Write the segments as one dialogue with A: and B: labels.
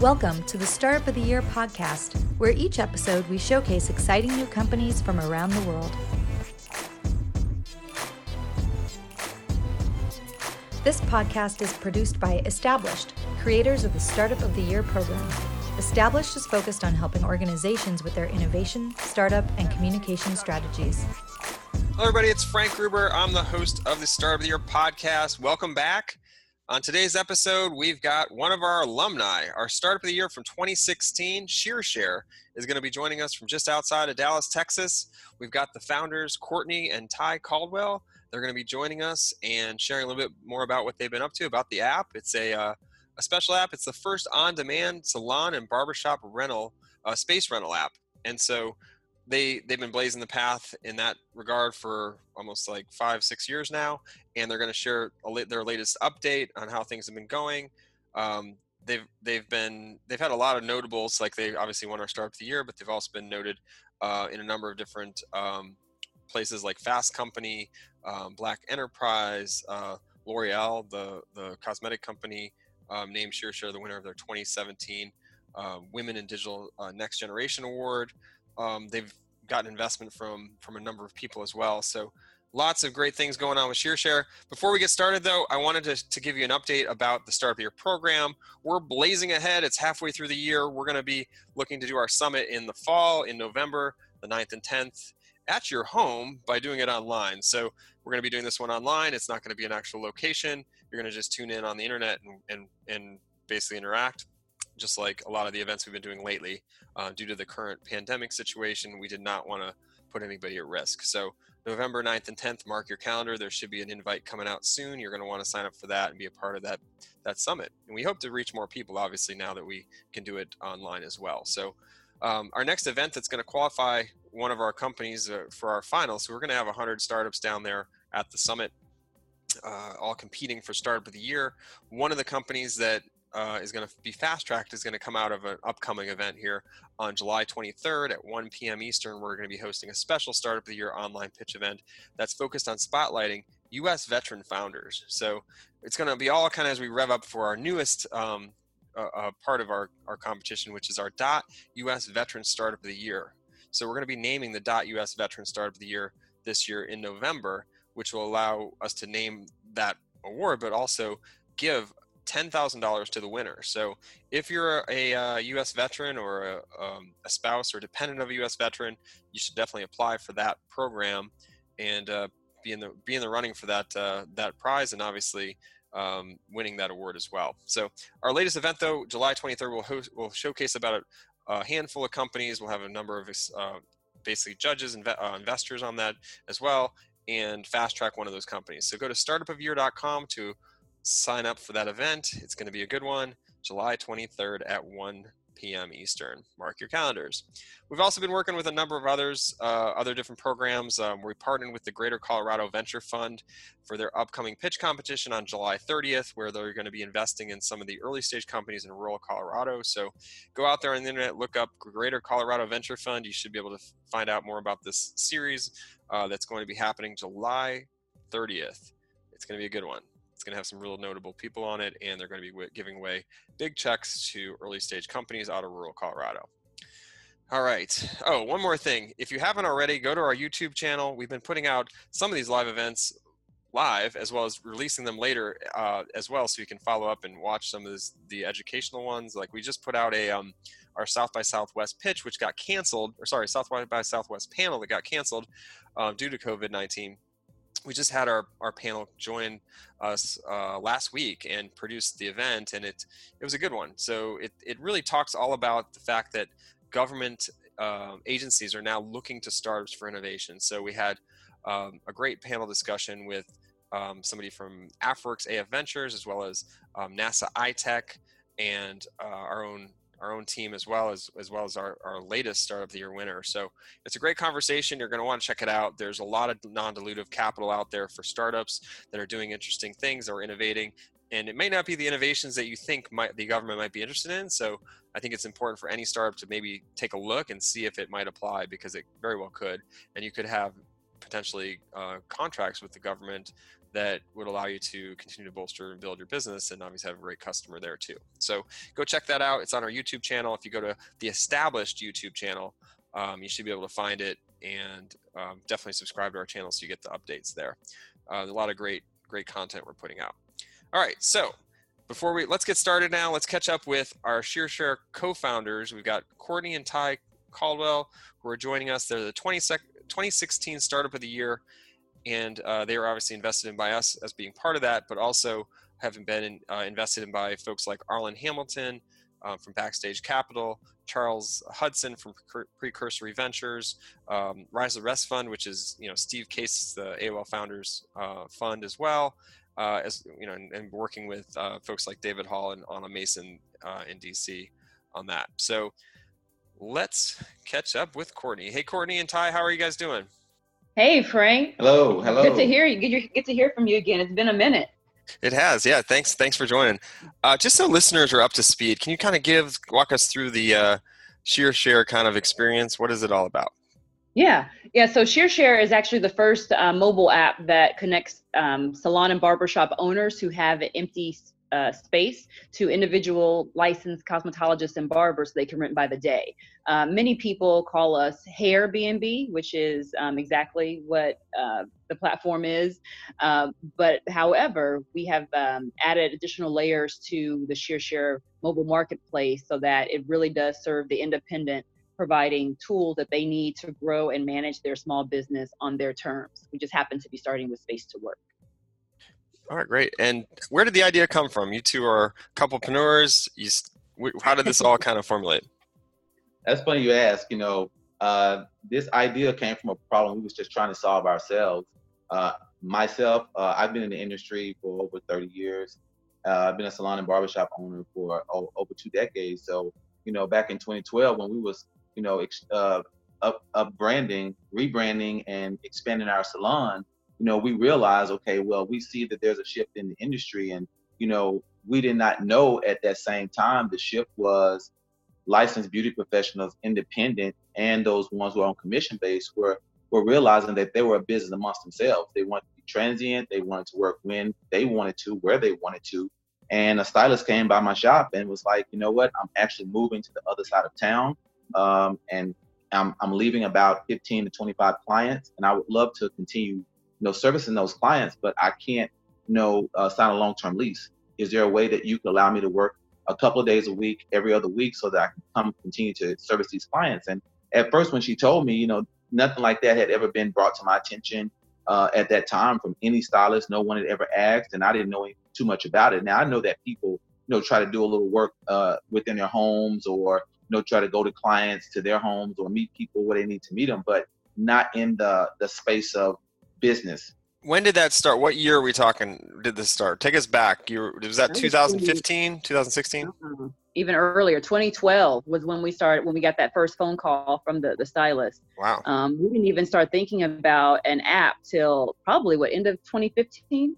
A: Welcome to the Startup of the Year podcast, where each episode we showcase exciting new companies from around the world. This podcast is produced by Established, creators of the Startup of the Year program. Established is focused on helping organizations with their innovation, startup, and communication strategies.
B: Hello, everybody. It's Frank Gruber. I'm the host of the Startup of the Year podcast. Welcome back. On today's episode, we've got one of our alumni, our Startup of the Year from 2016, ShearShare, is going to be joining us from just outside of Dallas, Texas. We've got the founders, Courtney and Ty Caldwell. They're going to be joining us and sharing a little bit more about what they've been up to, about the app. It's a, uh, a special app. It's the first on-demand salon and barbershop rental, uh, space rental app. And so they they've been blazing the path in that regard for almost like five six years now and they're going to share their latest update on how things have been going. Um, they've they've been they've had a lot of notables like they obviously won our startup of the year but they've also been noted uh, in a number of different um, places like fast company um, black enterprise uh, l'oreal the the cosmetic company um, named ShearShare the winner of their 2017 uh, women in digital uh, next generation award um, they've gotten investment from from a number of people as well. So lots of great things going on with ShearShare. Before we get started, though, I wanted to, to give you an update about the Startup Year program. We're blazing ahead. It's halfway through the year. We're going to be looking to do our summit in the fall, in November, the 9th and 10th, at your home by doing it online. So we're going to be doing this one online. It's not going to be an actual location. You're going to just tune in on the internet and, and, and basically interact just like a lot of the events we've been doing lately, uh, due to the current pandemic situation, we did not want to put anybody at risk. So November 9th and 10th, mark your calendar. There should be an invite coming out soon. You're going to want to sign up for that and be a part of that that summit. And we hope to reach more people, obviously, now that we can do it online as well. So um, our next event that's going to qualify one of our companies uh, for our final. So we're going to have 100 startups down there at the summit, uh, all competing for startup of the year. One of the companies that uh, is going to be fast tracked is going to come out of an upcoming event here on July 23rd at 1 p.m. Eastern. We're going to be hosting a special Startup of the Year online pitch event that's focused on spotlighting U.S. veteran founders. So it's going to be all kind of as we rev up for our newest um, uh, uh, part of our, our competition, which is our Dot U.S. Veteran Startup of the Year. So we're going to be naming the Dot U.S. Veteran Startup of the Year this year in November, which will allow us to name that award, but also give $10,000 to the winner. So if you're a, uh, U.S. veteran or a, um, a, spouse or dependent of a U.S. veteran, you should definitely apply for that program and uh, be in the be in the running for that uh, that prize and obviously um, winning that award as well. So our latest event though, July 23rd, will host, will showcase about a, a, handful of companies. We'll have a number of uh, basically judges and uh, investors on that as well, and fast track one of those companies. So go to startupofyear.com to sign up for that event. It's going to be a good one, July 23rd at 1 p.m. Eastern. Mark your calendars. We've also been working with a number of others, uh, other different programs. Um, we partnered with the Greater Colorado Venture Fund for their upcoming pitch competition on July 30th, where they're going to be investing in some of the early stage companies in rural Colorado. So go out there on the internet, look up Greater Colorado Venture Fund. You should be able to find out more about this series uh, that's going to be happening July 30th. It's going to be a good one. It's going to have some real notable people on it, and they're going to be giving away big checks to early stage companies out of rural Colorado. All right. Oh, one more thing. If you haven't already, go to our YouTube channel. We've been putting out some of these live events live as well as releasing them later uh, as well so you can follow up and watch some of this, the educational ones like we just put out a um, our south by southwest pitch which got canceled or sorry south by southwest panel that got canceled uh, due to covid-19 we just had our, our panel join us uh, last week and produced the event and it it was a good one. So it, it really talks all about the fact that government uh, agencies are now looking to startups for innovation. So we had um, a great panel discussion with um, somebody from AFWERX AF Ventures as well as um, NASA iTech and uh, our own our own team as well as as well as our, our latest start of the year winner. So it's a great conversation. You're going to want to check it out. There's a lot of non-dilutive capital out there for startups that are doing interesting things or innovating and it may not be the innovations that you think might the government might be interested in. So i think it's important for any startup to maybe take a look and see if it might apply because it very well could and you could have potentially uh, contracts with the government that would allow you to continue to bolster and build your business and obviously have a great customer there too. So go check that out. It's on our YouTube channel. If you go to the established YouTube channel, um, you should be able to find it and um, definitely subscribe to our channel so you get the updates there. Uh, a lot of great, great content we're putting out. All right, so before we let's get started now, let's catch up with our ShearShare co-founders. We've got Courtney and Ty Caldwell who are joining us. They're the 20 2016 Startup of the Year and uh, they were obviously invested in by us as being part of that, but also having been in, uh, invested in by folks like Arlan Hamilton uh, from Backstage Capital, Charles Hudson from Precursor Ventures, um, Rise of the Rest Fund, which is you know Steve Case, the AOL founders uh, fund as well, uh, as you know, and, and working with uh, folks like David Hall and Anna Mason in DC on that. So let's catch up with Courtney. Hey, Courtney and Ty, how are you guys doing?
C: Hey, Frank.
D: Hello. Hello.
C: Good to hear you. Good, good to hear from you again. It's been a minute.
B: It has, yeah. Thanks, thanks for joining. Uh, just so listeners are up to speed, can you kind of give walk us through the uh, ShearShare kind of experience? What is it all about?
C: Yeah, yeah. So ShearShare is actually the first uh, mobile app that connects um, salon and barbershop owners who have empty uh, space to individual licensed cosmetologists and barbers so they can rent by the day. Uh, many people call us Hair BNB, which is um, exactly what uh, the platform is. Uh, but however, we have um, added additional layers to the ShearShare mobile marketplace so that it really does serve the independent providing tools that they need to grow and manage their small business on their terms. We just happen to be starting with Space to Work.
B: All right, great. And where did the idea come from? You two are. You, how did this all kind of formulate?
D: That's funny you ask. You know, uh, this idea came from a problem we was just trying to solve ourselves. Uh, myself, uh, I've been in the industry for over 30 years. Uh, I've been a salon and barbershop owner for oh, over two decades. So, you know, back in 2012 when we was, you know, ex- uh, up, up branding, rebranding, and expanding our salon, you know, we realized, okay, well, we see that there's a shift in the industry, and you know, we did not know at that same time the shift was licensed beauty professionals, independent, and those ones who are on commission base were were realizing that they were a business amongst themselves. They wanted to be transient. They wanted to work when they wanted to, where they wanted to. And a stylist came by my shop and was like, you know what? I'm actually moving to the other side of town, um, and I'm, I'm leaving about 15 to 25 clients, and I would love to continue you know, servicing those clients, but I can't, you know, uh, sign a long-term lease. Is there a way that you could allow me to work a couple of days a week, every other week, so that I can come continue to service these clients? And at first, when she told me, you know, nothing like that had ever been brought to my attention uh, at that time from any stylist. No one had ever asked, and I didn't know too much about it. Now I know that people, you know, try to do a little work uh, within their homes, or you know, try to go to clients to their homes or meet people where they need to meet them, but not in the the space of business.
B: When did that start? What year are we talking? Did this start? Take us back. You was that 2015, 2016?
C: Mm-hmm. Even earlier, 2012 was when we started. When we got that first phone call from the the stylist.
B: Wow.
C: Um, we didn't even start thinking about an app till probably what end of 2015.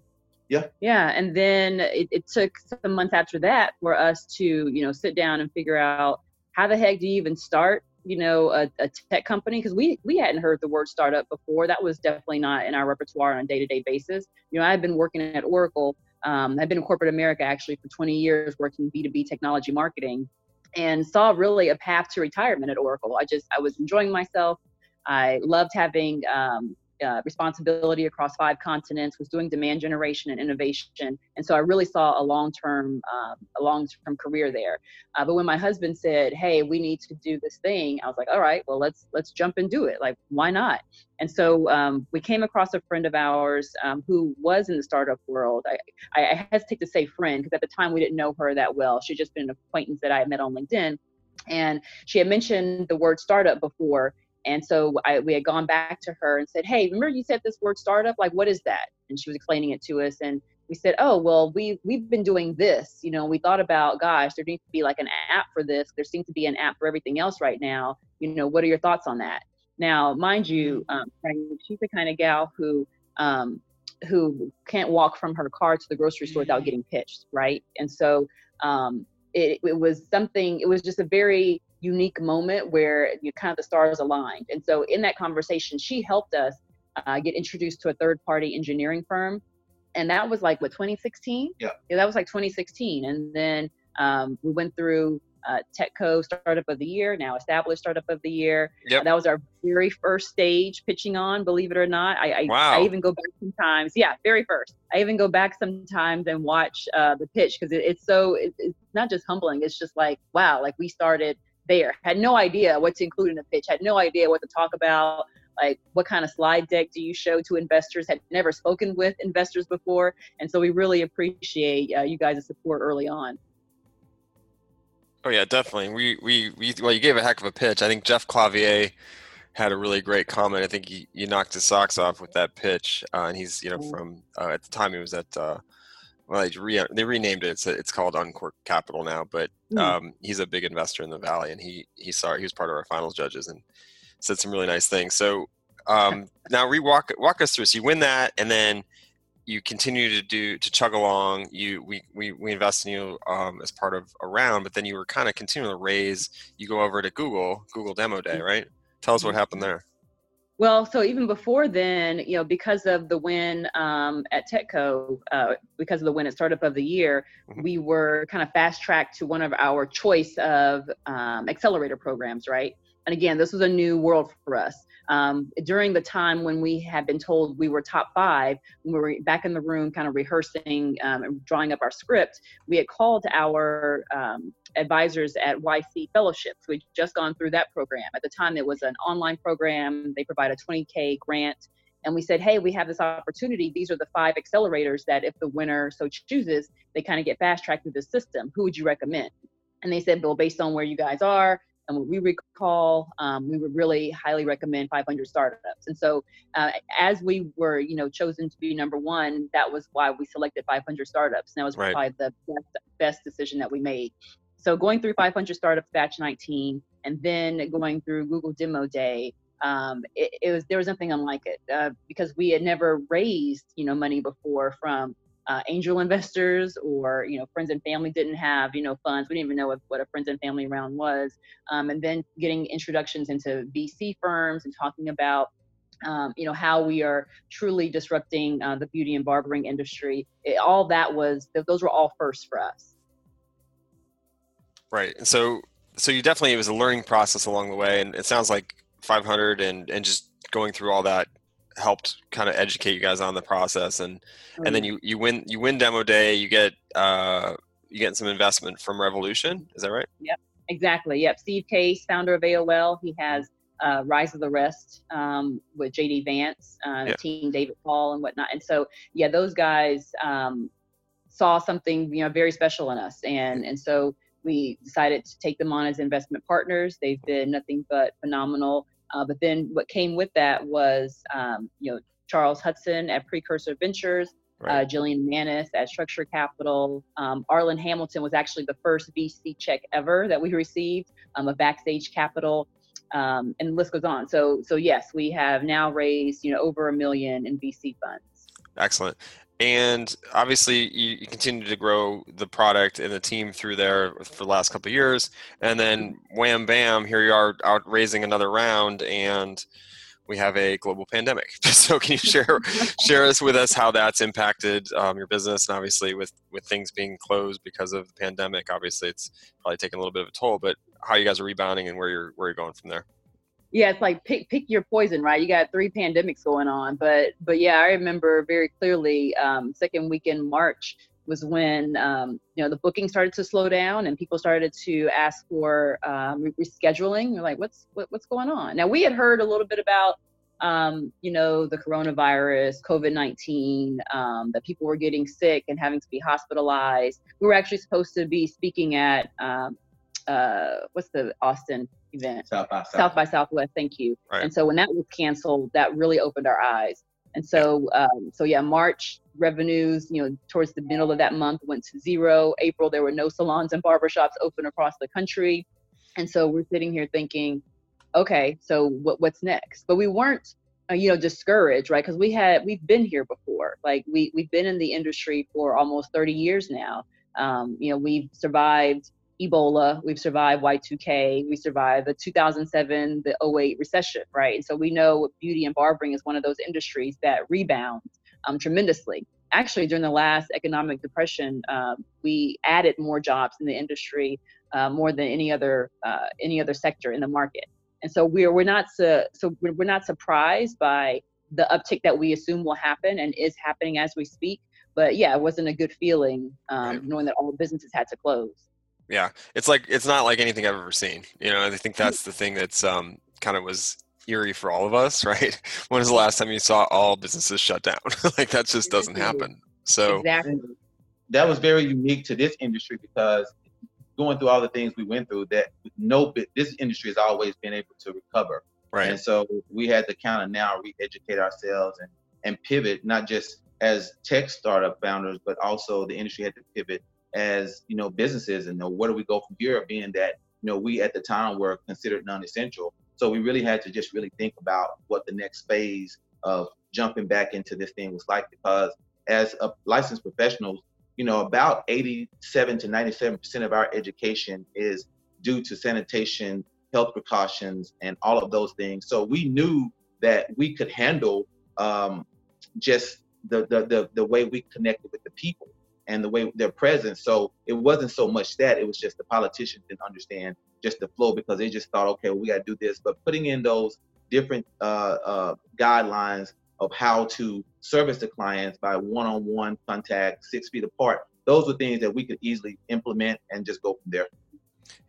D: Yeah.
C: Yeah, and then it, it took some months after that for us to you know sit down and figure out how the heck do you even start you know a, a tech company because we we hadn't heard the word startup before. That was definitely not in our repertoire on a day-to-day basis. You know i've been working at oracle um, i've been in corporate america actually for 20 years working b2b technology marketing and saw really a path to retirement at oracle. I just i was enjoying myself. I loved having um, uh, responsibility across five continents, was doing demand generation and innovation, and so I really saw a long-term um, a long-term career there. Uh, but when my husband said, "Hey, we need to do this thing," I was like, "All right, well let's let's jump and do it. Like, why not?" And so um, we came across a friend of ours um, who was in the startup world. I, I hesitate to say friend because at the time we didn't know her that well. She'd just been an acquaintance that I had met on LinkedIn and she had mentioned the word startup before and so I, we had gone back to her and said, Hey, remember you said this word startup? Like, what is that? And she was explaining it to us. And we said, Oh, well, we, we've been doing this. You know, we thought about, gosh, there needs to be like an app for this. There seems to be an app for everything else right now. You know, what are your thoughts on that? Now, mind you, mm-hmm. um, she's the kind of gal who, um, who can't walk from her car to the grocery store without getting pitched, right? And so um, it, it was something, it was just a very unique moment where you kind of the stars aligned. And so in that conversation, she helped us uh, get introduced to a third party engineering firm and that was like what 2016.
D: Yeah.
C: yeah that was like 2016, and then um, we went through uh, TechCo Startup of the Year, now Established Startup of the Year.
B: Yep.
C: That was our very first stage pitching on, believe it or not. I, I,
B: Wow.
C: I even go back sometimes. Yeah, very first. I even go back sometimes and watch uh, the pitch because it, it's so, it, it's not just humbling. It's just like, wow, like we started there. Had no idea what to include in a pitch, had no idea what to talk about. Like, what kind of slide deck do you show to investors? Had never spoken with investors before. And so we really appreciate uh, you guys' support early on.
B: Oh yeah, definitely. We, we we well, you gave a heck of a pitch. I think Jeff Clavier had a really great comment. I think you, you knocked his socks off with that pitch. Uh, and he's you know
C: Mm.
B: from uh, at the time he was at uh, well they, re- they renamed it. It's it's called Uncork Capital now, but
C: Mm.
B: um, he's a big investor in the valley, and he he saw he was part of our finals judges and said some really nice things. So um, now re walk walk us through. So you win that, and then you continue to do to chug along. You we we, we invest in you um, as part of a round, but then you were kind of continuing to raise. You go over to Google Google Demo Day, right? Tell us what happened there.
C: Well, so even before then, you know, because of the win um, at TechCo, uh, because of the win at Startup of the Year,
B: Mhm.
C: we were kind of fast tracked to one of our choice of um, accelerator programs, right? And again, this was a new world for us. Um, during the time when we had been told we were top five, we were back in the room, kind of rehearsing um, and drawing up our script, we had called our um, advisors at YC Fellowships. We'd just gone through that program. At the time, it was an online program. They provide a 20K grant. And we said, hey, we have this opportunity. These are the five accelerators that if the winner so chooses, they kind of get fast tracked through the system. Who would you recommend? And they said, well, based on where you guys are and what we recall, um, we would really highly recommend 500 startups. And so, uh, as we were, you know, chosen to be number one, that was why we selected 500 startups. And that was
B: Right.
C: probably the best, best decision that we made. So going through 500 startups batch 19, and then going through Google Demo Day, um, it, it was there was nothing unlike it uh, because we had never raised you know money before from uh, angel investors or you know friends and family didn't have you know funds. We didn't even know what, what a friends and family round was, um, and then getting introductions into VC firms and talking about um, you know how we are truly disrupting uh, the beauty and barbering industry. It, all that was those were all first for us.
B: Right. And so so you definitely it was a learning process along the way, and it sounds like 500 and and just going through all that helped kind of educate you guys on the process and and then you you win you win demo day you get uh you get some investment from revolution is that right Yep,
C: Exactly. Yep. Steve Case, founder of AOL, he has uh, Rise of the Rest um, with JD Vance, uh,
B: Yeah.
C: Team David Paul, and whatnot. And so, yeah, those guys um, saw something you know very special in us, and and so we decided to take them on as investment partners. They've been nothing but phenomenal. Uh, but then what came with that was um, you know Charles Hudson at Precursor Ventures,
B: right
C: uh, Jillian Manus at Structure Capital. Um, Arlan Hamilton was actually the first VC check ever that we received, um, a Backstage Capital, um, and the list goes on. So, so yes, we have now raised you know over a million in VC funds.
B: excellent and obviously you, you continue to grow the product and the team through there for the last couple of years. And then wham bam here you are out raising another round and we have a global pandemic. So can you share share us with us how that's impacted um, your business? And obviously with with things being closed because of the pandemic obviously it's probably taken a little bit of a toll but how you guys are rebounding and where you're where you're going from there
C: yeah, it's like pick pick your poison, right? You got three pandemics going on, but but yeah, I remember very clearly. Um, second week in March was when um, you know the booking started to slow down and people started to ask for um, rescheduling. You're like, what's what, what's going on? Now we had heard a little bit about um, you know the coronavirus, COVID nineteen, um, that people were getting sick and having to be hospitalized. We were actually supposed to be speaking at um, uh, what's the Austin event?
D: South by South.
C: South by Southwest. Thank you.
B: Right.
C: And so when that was canceled, that really opened our eyes. And so, um, so yeah, March revenues, you know, towards the middle of that month went to zero. April, there were no salons and barbershops open across the country. And so we're sitting here thinking, okay, so what, what's next? But we weren't, uh, you know, discouraged, right? Because we had, we've been here before. Like we, we've been in the industry for almost 30 years now. Um, you know, we've survived Ebola, we've survived Y2K, we survived the 2007, the 08 recession, right? And so we know beauty and barbering is one of those industries that rebounds um, tremendously. actually during the last economic depression, uh, we added more jobs in the industry uh, more than any other uh, any other sector in the market. And so we're we're not su- so we're not surprised by the uptick that we assume will happen and is happening as we speak. But yeah, it wasn't a good feeling um, knowing that all businesses had to close.
B: Yeah, it's like it's not like anything I've ever seen. You know, I think that's the thing that's um, kind of was eerie for all of us, right? When was the last time you saw all businesses shut down? like that just doesn't happen. So
C: exactly.
D: that was very unique to this industry because going through all the things we went through, that no this industry has always been able to recover.
B: Right.
D: And so we had to kind of now re-educate ourselves and and pivot, not just as tech startup founders, but also the industry had to pivot as you know businesses and you know, where do we go from here? Being that you know we at the time were considered non-essential, so we really had to just really think about what the next phase of jumping back into this thing was like because as a licensed professionals, you know, about 87 to 97% of our education is due to sanitation, health precautions, and all of those things. So we knew that we could handle um, just the, the, the, the way we connected with the people and the way their presence. So it wasn't so much that, it was just the politicians didn't understand just the flow because they just thought, okay, well, we got to do this. But putting in those different uh, uh, guidelines of how to service the clients by one-on-one contact, six feet apart. Those are things that we could easily implement and just go from there.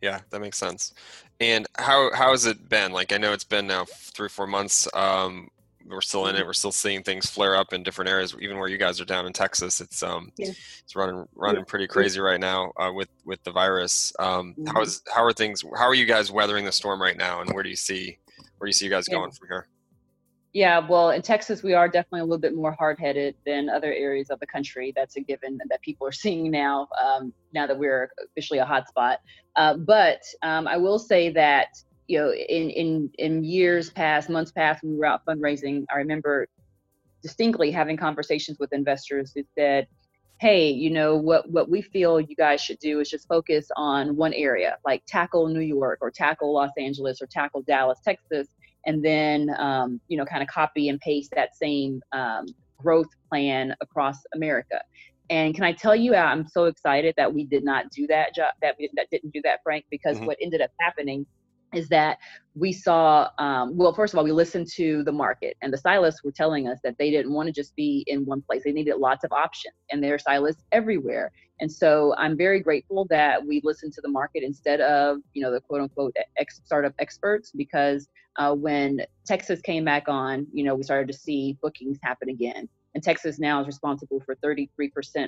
B: Yeah, that makes sense. And how how has it been? Like I know it's been now three four months. Um, we're still in it. Mm-hmm. We're still seeing things flare up in different areas. Even where you guys are down in Texas, it's um, yeah. it's running running pretty crazy right now uh, with with the virus. Um, mm-hmm. how is how are things? How are you guys weathering the storm right now? And where do you see where do you see you guys yeah. going from here?
C: Yeah, well, in Texas, we are definitely a little bit more hard-headed than other areas of the country. That's a given that people are seeing now. Um, now that we're officially a hotspot, uh, but um, I will say that you know, in in in years past, months past, when we were out fundraising, I remember distinctly having conversations with investors who said, "Hey, you know what? What we feel you guys should do is just focus on one area, like tackle New York or tackle Los Angeles or tackle Dallas, Texas." and then um, you know kind of copy and paste that same um, growth plan across America. And can I tell you, I'm so excited that we did not do that job, that we that didn't do that, Frank, because mm-hmm. what ended up happening is that we saw um, well first of all we listened to the market and the stylists were telling us that they didn't want to just be in one place they needed lots of options and there are stylists everywhere. And so i'm very grateful that we listened to the market instead of you know the quote unquote ex- startup experts because uh, when texas came back on you know we started to see bookings happen again and Texas now is responsible for 33%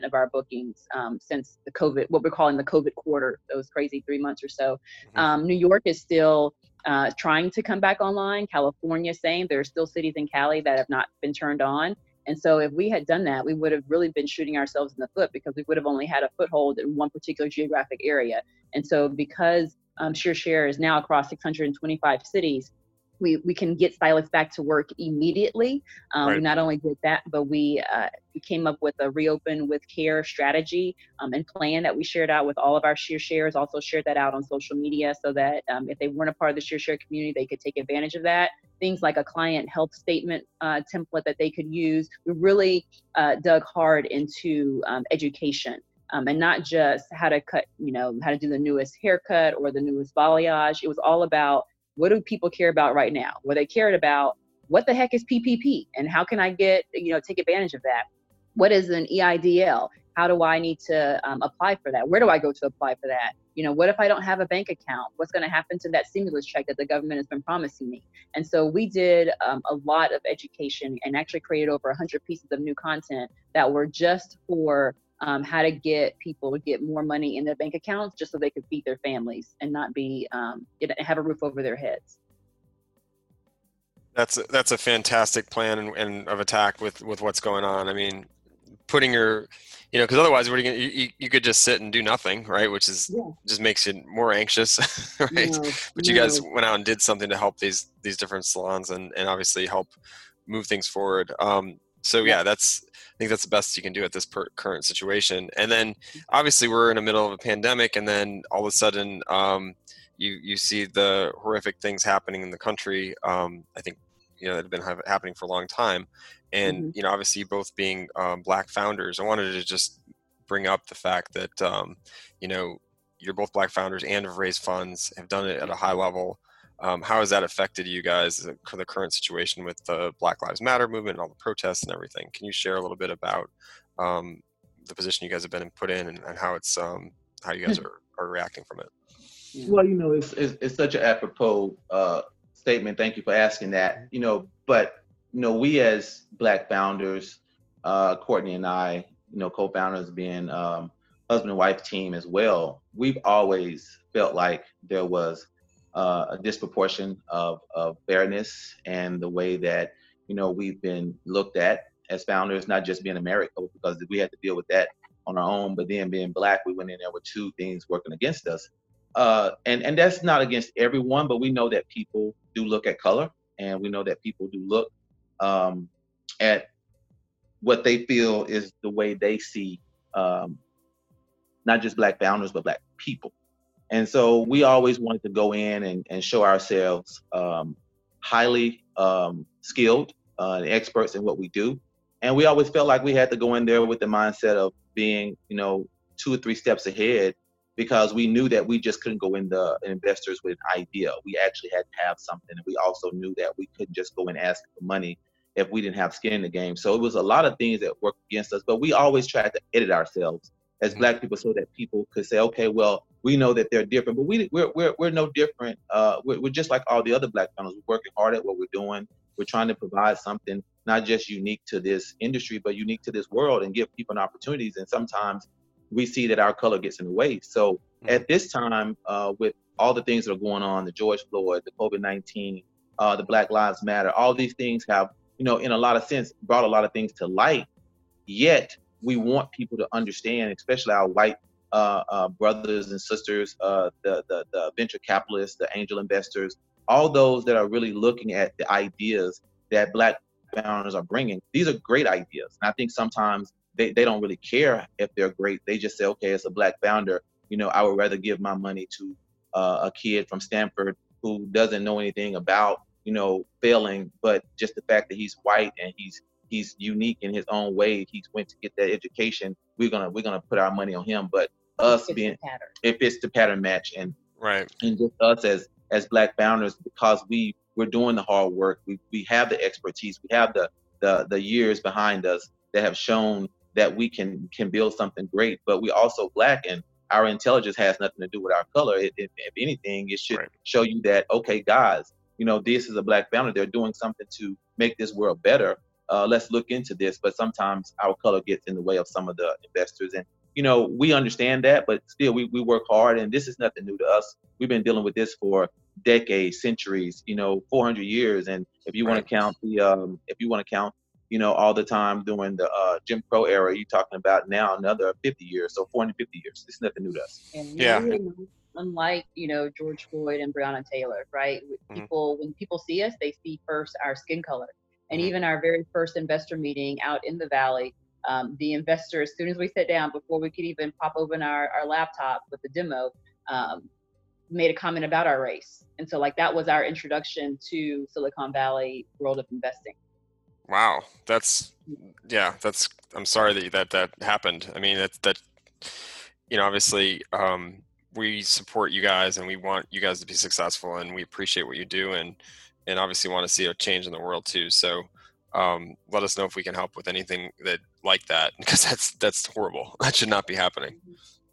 C: of our bookings um, since the COVID, what we're calling the COVID quarter, those crazy three months or so. Mm-hmm. Um, New York is still uh, trying to come back online. California, same. There are still cities in Cali that have not been turned on. And so, if we had done that, we would have really been shooting ourselves in the foot because we would have only had a foothold in one particular geographic area. And so, because um, ShearShare is now across 625 cities, we, we can get stylists back to work immediately. Um, right. We not only did that, but we, uh, we came up with a reopen with care strategy um, and plan that we shared out with all of our ShearShares. Also shared that out on social media so that um, if they weren't a part of the ShearShare community, they could take advantage of that. Things like a client health statement uh, template that they could use. We really uh, dug hard into um, education. Um, and not just how to cut, you know, how to do the newest haircut or the newest balayage. It was all about what do people care about right now? Well, they cared about what the heck is PPP and how can I get, you know, take advantage of that? What is an EIDL? How do I need to um, apply for that? Where do I go to apply for that? You know, what if I don't have a bank account? What's going to happen to that stimulus check that the government has been promising me? And so we did um, a lot of education and actually created over 100 pieces of new content that were just for um, how to get people to get more money in their bank accounts just so they could feed their families and not be um, have a roof over their heads.
B: That's a, that's a fantastic plan and, and, of attack with with what's going on. I mean, putting your, you know, because otherwise, what are you, gonna, you, you could just sit and do nothing, right? Which is yeah. just makes you more anxious, right? No, but you guys went out and did something to help these these different salons and and obviously help move things forward. Um, so yeah, that's think that's the best you can do at this per- current situation. And then obviously we're in the middle of a pandemic, and then all of a sudden um, you you see the horrific things happening in the country. Um, I think you know that have been ha- happening for a long time, and
C: Mhm.
B: you know obviously both being um, black founders i wanted to just bring up the fact that um, you know you're both black founders and have raised funds have done it at a high level um, how has that affected you guys the the current situation with the black lives matter movement and all the protests and everything can you share a little bit about um, the position you guys have been put in and, and how it's um, how you guys are, are reacting from it
D: Well, you know, it's it's, it's such an apropos uh, statement. Thank you for asking that. You know, but you know, we as Black founders, uh, Courtney and I, you know, co-founders being um, husband and wife team as well. We've always felt like there was uh, a disproportion of of fairness and the way that you know we've been looked at as founders, not just being American, because we had to deal with that on our own, but then being black, we went in there with two things working against us uh, and and that's not against everyone, but we know that people do look at color, and we know that people do look um, at what they feel is the way they see um, not just black founders but black people. And so we always wanted to go in and, and show ourselves um, highly um, skilled uh, experts in what we do. And we always felt like we had to go in there with the mindset of being, you know, two or three steps ahead because we knew that we just couldn't go in the investors with an idea. We actually had to have something. And we also knew that we couldn't just go and ask for money if we didn't have skin in the game. So it was a lot of things that worked against us, but we always tried to edit ourselves as
B: Mhm.
D: black people so that people could say, okay, well, we know that they're different, but we, we're, we're, we're no different. Uh, we're, we're just like all the other black founders. We're working hard at what we're doing. We're trying to provide something not just unique to this industry, but unique to this world and give people an opportunities. And sometimes we see that our color gets in the way. So at this time, uh, with all the things that are going on, the George Floyd, the COVID 19, uh, the Black Lives Matter, all these things have, you know, in a lot of sense, brought a lot of things to light. Yet we want people to understand, especially our white uh, uh, brothers and sisters, uh, the, the the venture capitalists, the angel investors, all those that are really looking at the ideas that Black founders are bringing. These are great ideas, and I think sometimes they, they don't really care if they're great. They just say, okay, it's a Black founder. You know, I would rather give my money to uh, a kid from Stanford who doesn't know anything about you know failing, but just the fact that he's white and he's he's unique in his own way. He's went to get that education. We're gonna we're gonna put our money on him. But us
C: It's
D: being if it's the pattern match and
B: right
D: and just us as as black founders because we we're doing the hard work we we have the expertise we have the the the years behind us that have shown that we can can build something great but we also black and our intelligence has nothing to do with our color it, it, if anything it should
B: Right.
D: show you that okay guys you know this is a black founder they're doing something to make this world better uh, let's look into this but sometimes our color gets in the way of some of the investors and you know, we understand that, but still we, we work hard and this is nothing new to us. We've been dealing with this for decades, centuries, you know, 400 years. And if you want to count the, um, if you want to count, you know, all the time during the uh, Jim Crow era, you're talking about now another 50 years. So 450 years. It's nothing new to us.
C: And
B: Yeah.
C: really, unlike you know George Floyd and Breonna Taylor, right?
B: Mhm.
C: People when people see us, they see first our skin color, and
B: Mhm.
C: even our very first investor meeting out in the valley. Um, the investor, as soon as we sat down, before we could even pop open our, our laptop with the demo, um, made a comment about our race. And so, like, that was our introduction to Silicon Valley world of investing.
B: Wow, that's yeah, that's I'm sorry that that that happened. I mean, that that you know, obviously um we support you guys and we want you guys to be successful and we appreciate what you do and and obviously want to see a change in the world too. So um let us know if we can help with anything that like that because that's that's horrible. That should not be happening.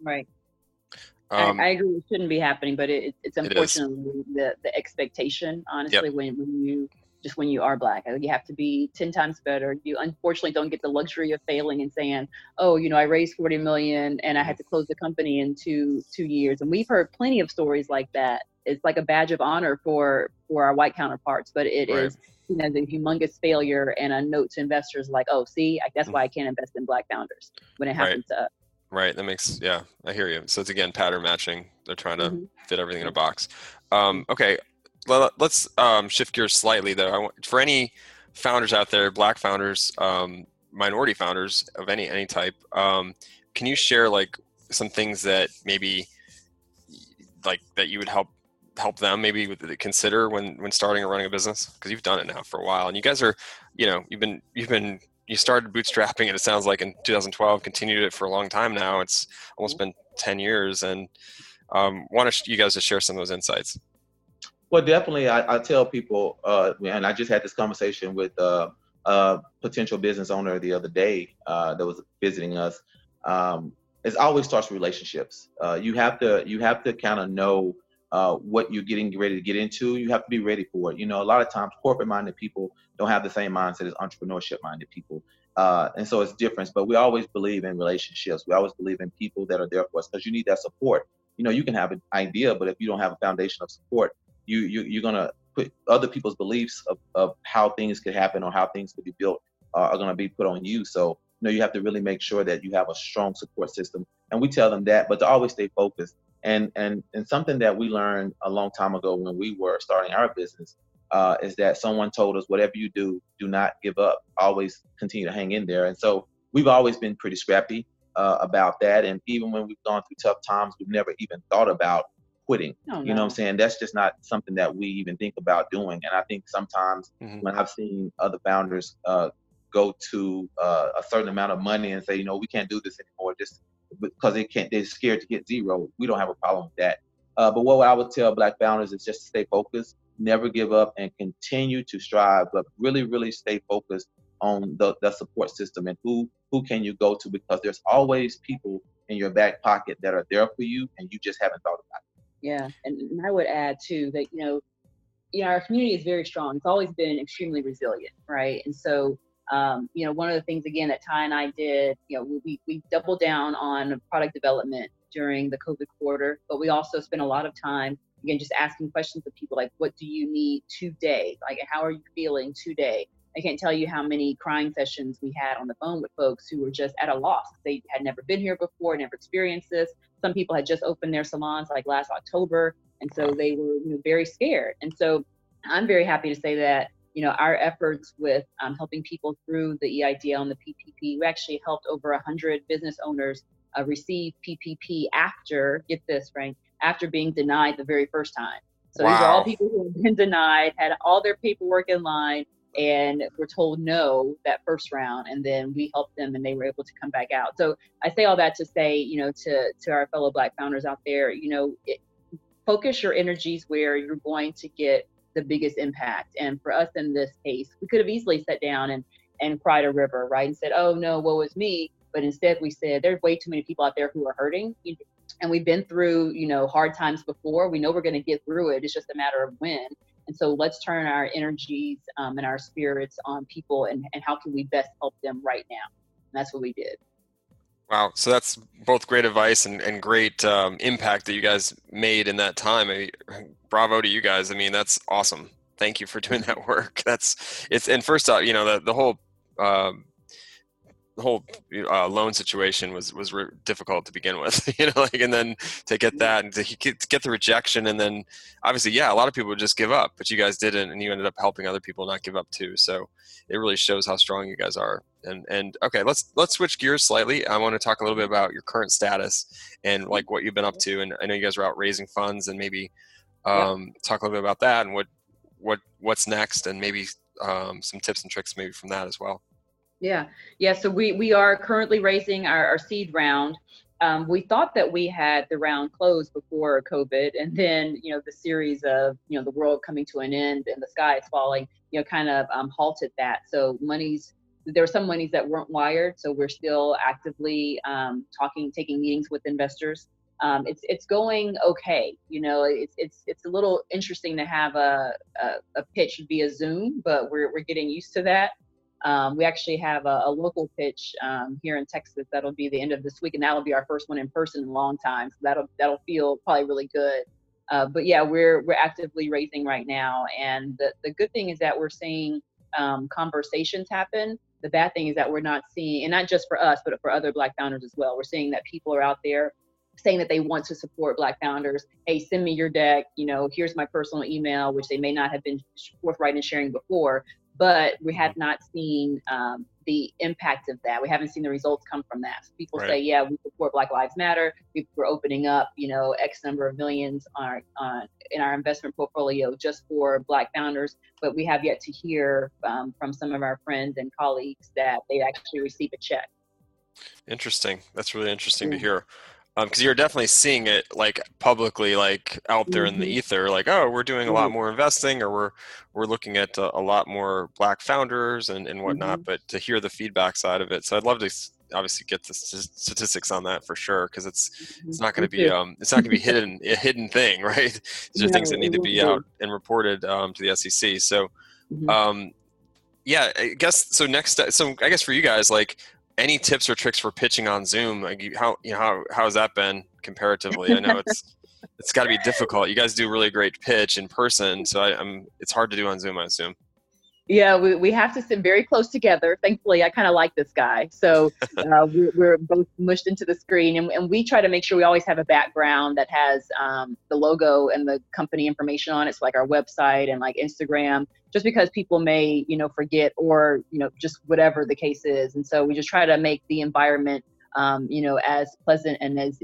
C: Right.
B: Um,
C: I, I agree it shouldn't be happening, but it, it's unfortunately the, the expectation, honestly, when, when you just when you are black, you have to be 10 times better. You unfortunately don't get the luxury of failing and saying, oh, you know, I raised 40 million and I had to close the company in two, two years. And we've heard plenty of stories like that. It's like a badge of honor for, for our white counterparts, but it is
B: Right.
C: you know, the humongous failure and a note to investors like, oh, see, I- that's why I can't invest in black founders when it
B: Right.
C: happens to us.
B: Right. That makes yeah, I hear you. So it's again pattern matching. They're trying to
C: Mhm.
B: fit everything in a box. Um, okay, let, us um, shift gears slightly though. I want, for any founders out there, black founders, um, minority founders of any any type, um, can you share like some things that maybe like that you would help help them maybe consider when when starting or running a business? Because you've done it now for a while and you guys are you know you've been you've been you started bootstrapping and it sounds like in 2012 continued it for a long time now. It's almost been 10 years and um, want you guys to share some of those insights
D: well definitely i, I tell people uh, and i just had this conversation with uh, a potential business owner the other day uh, that was visiting us um, it always starts with relationships uh, you have to you have to kind of know uh, what you're getting ready to get into, you have to be ready for it. You know, a lot of times corporate minded people don't have the same mindset as entrepreneurship minded people. Uh, and so it's different, but we always believe in relationships. We always believe in people that are there for us because you need that support. You know, you can have an idea, but if you don't have a foundation of support, you, you you're gonna put other people's beliefs of, of how things could happen or how things could be built uh, are gonna be put on you. So you know, you have to really make sure that you have a strong support system. And we tell them that, but to always stay focused and and and something that we learned a long time ago when we were starting our business uh, is that someone told us whatever you do, do not give up. Always continue to hang in there. And so we've always been pretty scrappy uh, about that. And even when we've gone through tough times, we've never even thought about quitting. Oh, no. You know what I'm saying? That's just not something that we even think about doing. And I think sometimes mm-hmm. when I've seen other founders uh, go to uh, a certain amount of money and say, you know, we can't do this anymore, just because they can't, they're scared to get zero. We don't have a problem with that. Uh, but what I would tell black founders is just to stay focused, never give up, and continue to strive. But really, really stay focused on the, the support system and who who can you go to because there's always people in your back pocket that are there for you, and you just haven't thought about it.
C: Yeah, and, and I would add too that you know, you know, our community is very strong. It's always been extremely resilient, right? And so um, you know, one of the things again that Ty and I did, you know, we, we doubled down on product development during the COVID quarter, but we also spent a lot of time again just asking questions of people like, what do you need today? Like, how are you feeling today? I can't tell you how many crying sessions we had on the phone with folks who were just at a loss. They had never been here before, never experienced this. Some people had just opened their salons like last October, and so they were you know, very scared. And so I'm very happy to say that you know, our efforts with um, helping people through the EIDL and the PPP, we actually helped over 100 business owners uh, receive PPP after, get this, Frank, after being denied the very first time. So wow. these are all people who have been denied, had all their paperwork in line, and we were told no that first round, and then we helped them, and they were able to come back out. So I say all that to say, you know, to to our fellow Black founders out there, you know, it, focus your energies where you're going to get the biggest impact. And for us in this case, we could have easily sat down and, and cried a river, right? And said, oh no, woe is me. But instead we said, there's way too many people out there who are hurting. And we've been through, you know, hard times before. We know we're going to get through it. It's just a matter of when. And so let's turn our energies um, and our spirits on people and, and how can we best help them right now. And that's what we did.
B: Wow. So that's both great advice and, and great um, impact that you guys made in that time. I bravo to you guys. I mean, that's awesome. Thank you for doing that work. That's it's, and first off, you know, the, the whole, the whole uh, loan situation was was re- difficult to begin with, you know, like, and then to get that and to get, to get the rejection, and then obviously, yeah, a lot of people would just give up, but you guys didn't, and you ended up helping other people not give up too. So it really shows how strong you guys are and and okay let's let's switch gears slightly i want to talk a little bit about your current status and like what you've been up to and i know you guys are out raising funds and maybe um, yeah. talk a little bit about that and what what what's next and maybe um, some tips and tricks maybe from that as well
C: yeah yeah so we we are currently raising our, our seed round um, we thought that we had the round closed before covid and then you know the series of you know the world coming to an end and the sky is falling you know kind of um, halted that so money's there were some monies that weren't wired, so we're still actively um, talking, taking meetings with investors. Um, it's it's going okay. You know, it's it's it's a little interesting to have a a, a pitch via Zoom, but we're we're getting used to that. Um, we actually have a, a local pitch um, here in Texas that'll be the end of this week, and that'll be our first one in person in a long time. So that'll that'll feel probably really good. Uh, but yeah, we're we're actively raising right now, and the the good thing is that we're seeing um, conversations happen the bad thing is that we're not seeing, and not just for us, but for other Black founders as well. We're seeing that people are out there saying that they want to support Black founders. Hey, send me your deck. You know, here's my personal email, which they may not have been forthright in sharing before. But we have not seen um, the impact of that. We haven't seen the results come from that. So people right. say, yeah, we support Black Lives Matter. We, are opening up, you know, X number of millions on, on, in our investment portfolio just for Black founders. But we have yet to hear um, from some of our friends and colleagues that they actually receive a check.
B: Interesting. That's really interesting mm-hmm. to hear because um, you're definitely seeing it like publicly like out there in the mm-hmm. ether like oh we're doing a lot mm-hmm. more investing or we're we're looking at a, a lot more black founders and, and whatnot mm-hmm. but to hear the feedback side of it so i'd love to obviously get the statistics on that for sure because it's it's mm-hmm. not going to be um it's not going to be hidden a hidden thing right these are things that need to be out and reported um, to the sec so um yeah i guess so next so i guess for you guys like any tips or tricks for pitching on Zoom? Like how you know how how has that been comparatively? I know it's it's got to be difficult. You guys do really great pitch in person, so I, am it's hard to do on Zoom. I assume.
C: Yeah, we, we have to sit very close together. Thankfully, I kind of like this guy. So uh, we're, we're, both mushed into the screen, and, and, we try to make sure we always have a background that has um, the logo and the company information on it, so like our website and like Instagram, just because people may, you know, forget or, you know, just whatever the case is. And so we just try to make the environment, um, you know, as pleasant and as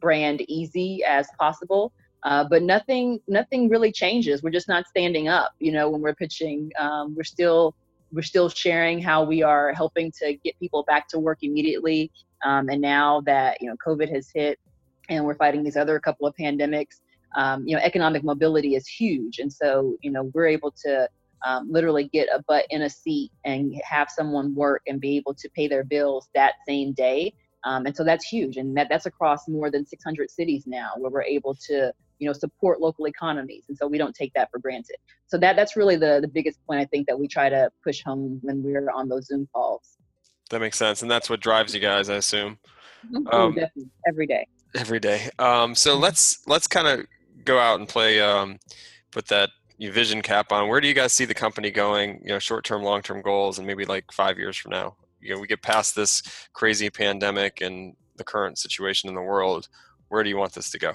C: brand easy as possible. Uh, but nothing nothing really changes. We're just not standing up you know when we're pitching. Um, we're still we're still sharing how we are helping to get people back to work immediately. Um, and now that you know covid has hit and we're fighting these other couple of pandemics um, you know economic mobility is huge. And so you know we're able to um, literally get a butt in a seat and have someone work and be able to pay their bills that same day. Um, and so that's huge. And that, that's across more than 600 cities now where we're able to you know support local economies and so we don't take that for granted. So that that's really the the biggest point i think that we try to push home when we're on those zoom calls.
B: That makes sense and that's what drives you guys i assume.
C: Mm-hmm. um, definitely. Every day.
B: every day. Um, so mm-hmm. let's let's kind of go out and play um, put that vision cap on. Where do you guys see the company going you know short term long term goals and maybe like five years from now? You know we get past this crazy pandemic and the current situation in the world. Where do you want this to go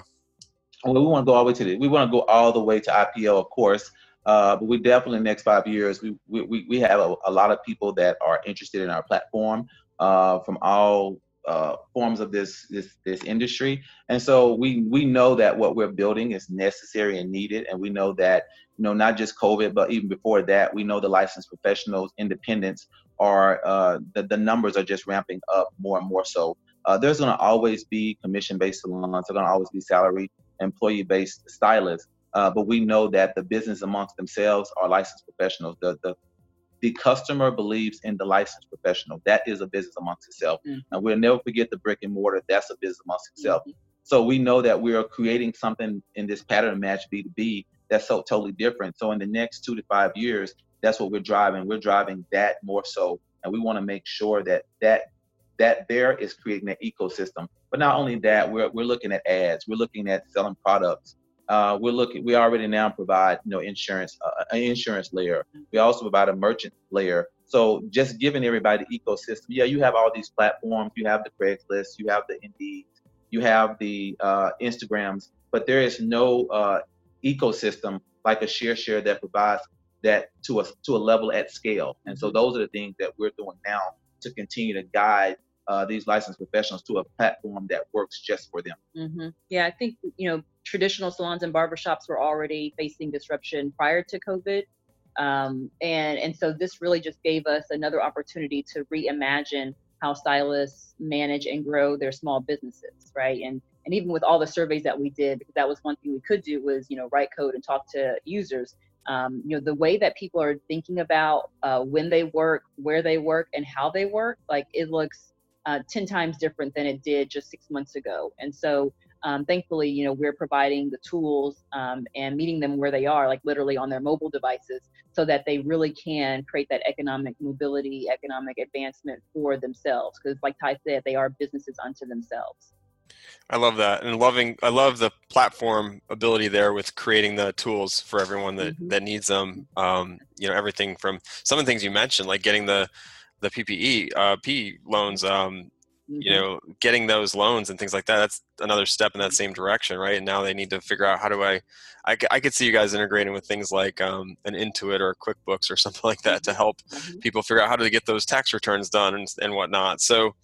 D: we want to go all the way to the, we want to go all the way to IPO, of course. Uh, but we definitely next five years, we we, we have a, a lot of people that are interested in our platform uh, from all uh, forms of this this this industry, and so we we know that what we're building is necessary and needed, and we know that you know not just COVID, but even before that, we know the licensed professionals, independents are uh, the the numbers are just ramping up more and more. So uh, there's going to always be commission-based salons. There's going to always be salary employee-based stylists. Uh, but we know that the business amongst themselves are licensed professionals. The, the the customer believes in the licensed professional. That is a business amongst itself. Mm-hmm. And we'll never forget the brick and mortar. That's a business amongst itself. Mm-hmm. So we know that we are creating something in this pattern match B2B that's so totally different. So in the next two to five years, that's what we're driving. We're driving that more so. And we want to make sure that that that there is creating an ecosystem. But not only that, we're, we're looking at ads, we're looking at selling products. Uh, we're looking. We already now provide you know insurance, uh, an insurance layer. We also provide a merchant layer. So just giving everybody the ecosystem. Yeah, you have all these platforms. You have the Craigslist. You have the Indeed. You have the uh, Instagrams. But there is no uh, ecosystem like a ShearShare that provides that to a to a level at scale. And so those are the things that we're doing now to continue to guide uh, these licensed professionals to a platform that works just for them.
C: Mm-hmm. Yeah, I think you know traditional salons and barbershops were already facing disruption prior to COVID, um, and and so this really just gave us another opportunity to reimagine how stylists manage and grow their small businesses, right? And and even with all the surveys that we did, because that was one thing we could do was you know write code and talk to users. Um, you know the way that people are thinking about uh, when they work, where they work, and how they work, like it looks uh, 10 times different than it did just six months ago. And so um, thankfully, you know, we're providing the tools um, and meeting them where they are, like literally on their mobile devices, so that they really can create that economic mobility, economic advancement for themselves. Because, like Ty said, they are businesses unto themselves.
B: I love that, and loving. I love the platform ability there with creating the tools for everyone that mm-hmm. that needs them. Um, you know, everything from some of the things you mentioned, like getting the the PPE uh, P loans. Um, you know getting those loans and things like that that's another step in that same direction right and now they need to figure out how do i i, I could see you guys integrating with things like um, an intuit or quickbooks or something like that to help
C: Mhm.
B: people figure out how to get those tax returns done and, and whatnot. So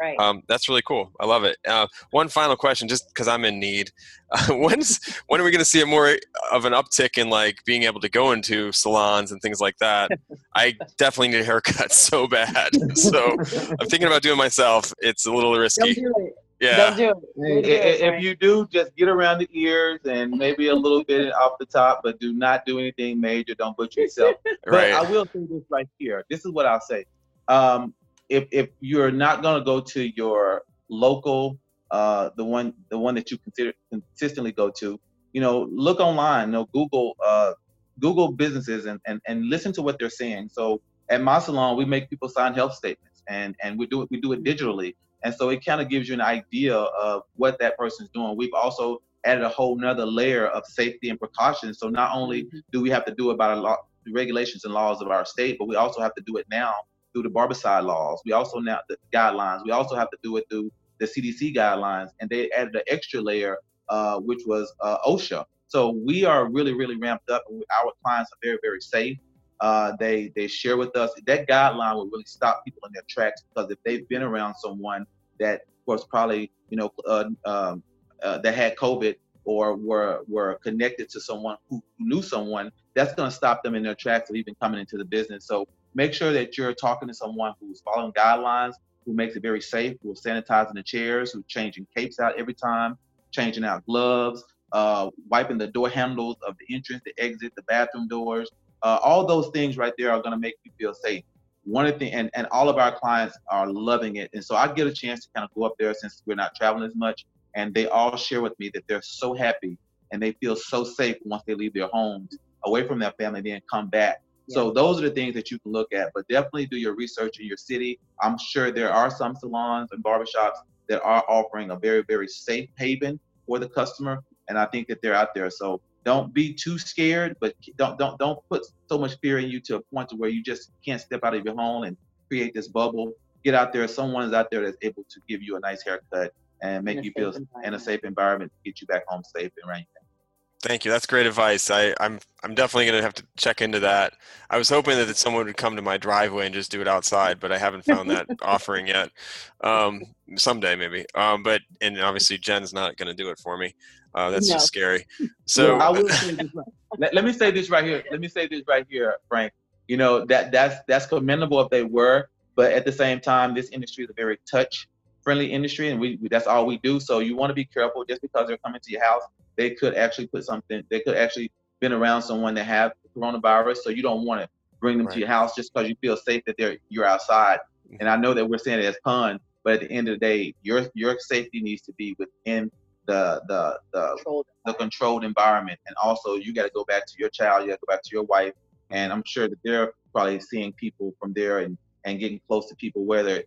C: Right.
B: um, that's really cool. I love it. Uh, one final question just because i'm in need. Uh, when's when are we going to see a more of an uptick in like being able to go into salons and things like that? I definitely need a haircut so bad. So i'm thinking about doing it myself. It's a little risky. Yeah
C: Don't do it. Don't do it,
D: If you do, just get around the ears and maybe a little bit off the top, but do not do anything major. Don't butcher yourself. But I will say this right here. This is what I'll say. Um, if if you're not gonna go to your local, uh, the one the one that you consider consistently go to, you know, look online. You know, Google uh, Google businesses and, and and listen to what they're saying. So at my salon, we make people sign health statements, and and we do it we do it digitally, and so it kind of gives you an idea of what that person's doing. We've also added a whole nother layer of safety and precautions. So not only do we have to do it by the law, the regulations and laws of our state, but we also have to do it now through the barbicide laws. We also now the guidelines. We also have to do it through the CDC guidelines, and they added an extra layer, uh, which was uh, OSHA. So we are really, really ramped up, and our clients are very, very safe. Uh, they they share with us that guideline will really stop people in their tracks because if they've been around someone that was probably you know uh, um, uh, that had COVID or were were connected to someone who knew someone, that's going to stop them in their tracks of even coming into the business. So make sure that you're talking to someone who's following guidelines, who makes it very safe, who's sanitizing the chairs, who's changing capes out every time, changing out gloves, uh, wiping the door handles of the entrance, the exit, the bathroom doors. Uh, all those things right there are going to make you feel safe. One of the thing, and, and all of our clients are loving it. And so I get a chance to kind of go up there since we're not traveling as much. And they all share with me that they're so happy and they feel so safe once they leave their homes away from their family, then come back. So those are the things that you can look at, but definitely do your research in your city. I'm sure there are some salons and barbershops that are offering a very, very safe haven for the customer, and I think that they're out there. So don't be too scared, but don't don't don't put so much fear in you to a point to where you just can't step out of your home and create this bubble. Get out there. Someone is out there that's able to give you a nice haircut and make you feel in a safe environment, to get you back home safe and right.
B: Thank you. That's great advice. I, I'm I'm definitely going to have to check into that. I was hoping that someone would come to my driveway and just do it outside, but I haven't found that offering yet. Um, someday maybe. Um, but and obviously Jen's not going to do it for me. Uh, that's
C: No.
B: just scary. So
D: Well, I will say this right. let, let me say this right here. Let me say this right here, Frank. You know that that's that's commendable if they were, but at the same time, this industry is a very touch friendly industry, and we, we that's all we do. So you want to be careful. Just because they're coming to your house, they could actually put something. They could actually been around someone that have coronavirus, so you don't want to bring them
B: Right.
D: to your house just because you feel safe that they're you're outside. And I know that we're saying it as pun, but at the end of the day, your your safety needs to be within the the the
C: Controlled.
D: the controlled environment. And also, you got to go back to your child, you got to go back to your wife. And I'm sure that they're probably seeing people from there and, and getting close to people, whether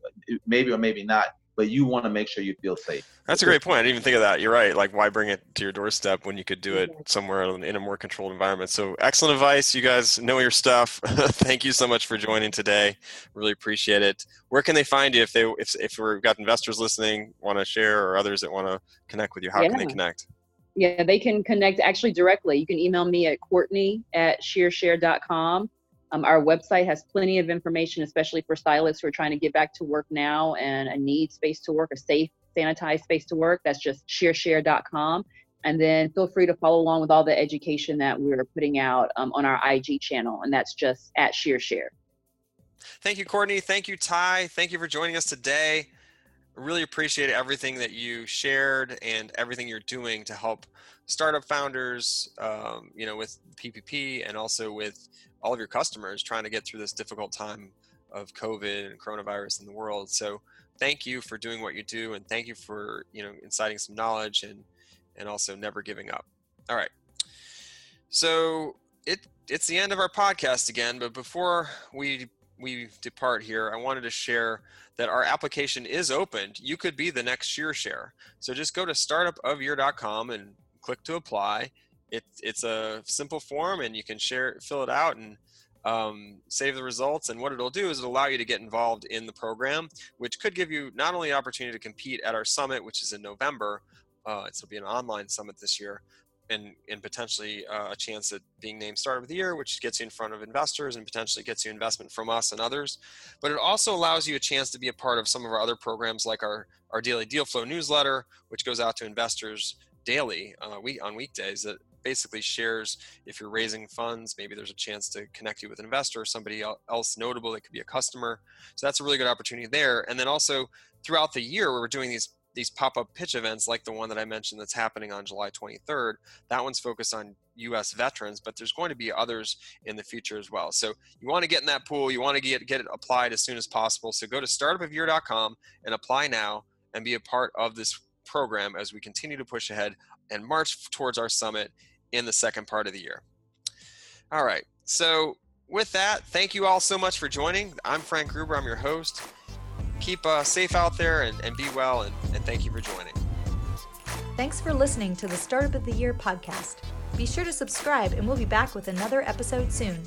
D: maybe or maybe not, but you want to make sure you feel safe.
B: that's a great point. I didn't even think of that. You're right. Like, why bring it to your doorstep when you could do it somewhere in a more controlled environment? So, excellent advice. You guys know your stuff. Thank you so much for joining today. Really appreciate it. Where can they find you if they if if we've got investors listening, want to share, or others that want to connect with you? How can they connect?
C: Yeah, they can connect actually directly. You can email me at Courtney at shearshare.com. Um, our website has plenty of information, especially for stylists who are trying to get back to work now and a need space to work, a safe, sanitized space to work. That's just shearshare.com. And then feel free to follow along with all the education that we're putting out um, on our IG channel, and that's just at sheershare.
B: Thank you, Courtney. Thank you, Ty. Thank you for joining us today. Really appreciate everything that you shared and everything you're doing to help startup founders, um, you know, with PPP and also with all of your customers trying to get through this difficult time of COVID and coronavirus in the world. So thank you for doing what you do and thank you for, you know, inciting some knowledge and and also never giving up. All right. So it it's the end of our podcast again, but before we we depart here, I wanted to share that our application is opened. You could be the next ShearShare. So just go to startupofyear.com and click to apply. It, it's a simple form, and you can share, fill it out, and um, save the results. And what it'll do is it'll allow you to get involved in the program, which could give you not only opportunity to compete at our summit, which is in November, uh, it'll be an online summit this year, and, and potentially uh, a chance at being named startup of the year, which gets you in front of investors and potentially gets you investment from us and others. But it also allows you a chance to be a part of some of our other programs like our, our daily deal flow newsletter, which goes out to investors daily uh, week on weekdays that basically shares if you're raising funds maybe there's a chance to connect you with an investor or somebody else notable that could be a customer so that's a really good opportunity there and then also throughout the year we're doing these these pop-up pitch events like the one that I mentioned that's happening on July 23rd. That one's focused on US veterans, but there's going to be others in the future as well. So you want to get in that pool, you want to get get it applied as soon as possible. So go to startupofyear.com and apply now and be a part of this program as we continue to push ahead and march towards our summit in the second part of the year. All right. So with that, thank you all so much for joining. I'm Frank Gruber, I'm your host keep uh, safe out there and, and be well. And, and thank you for joining.
A: Thanks for listening to the Startup of the Year podcast. Be sure to subscribe, and we'll be back with another episode soon.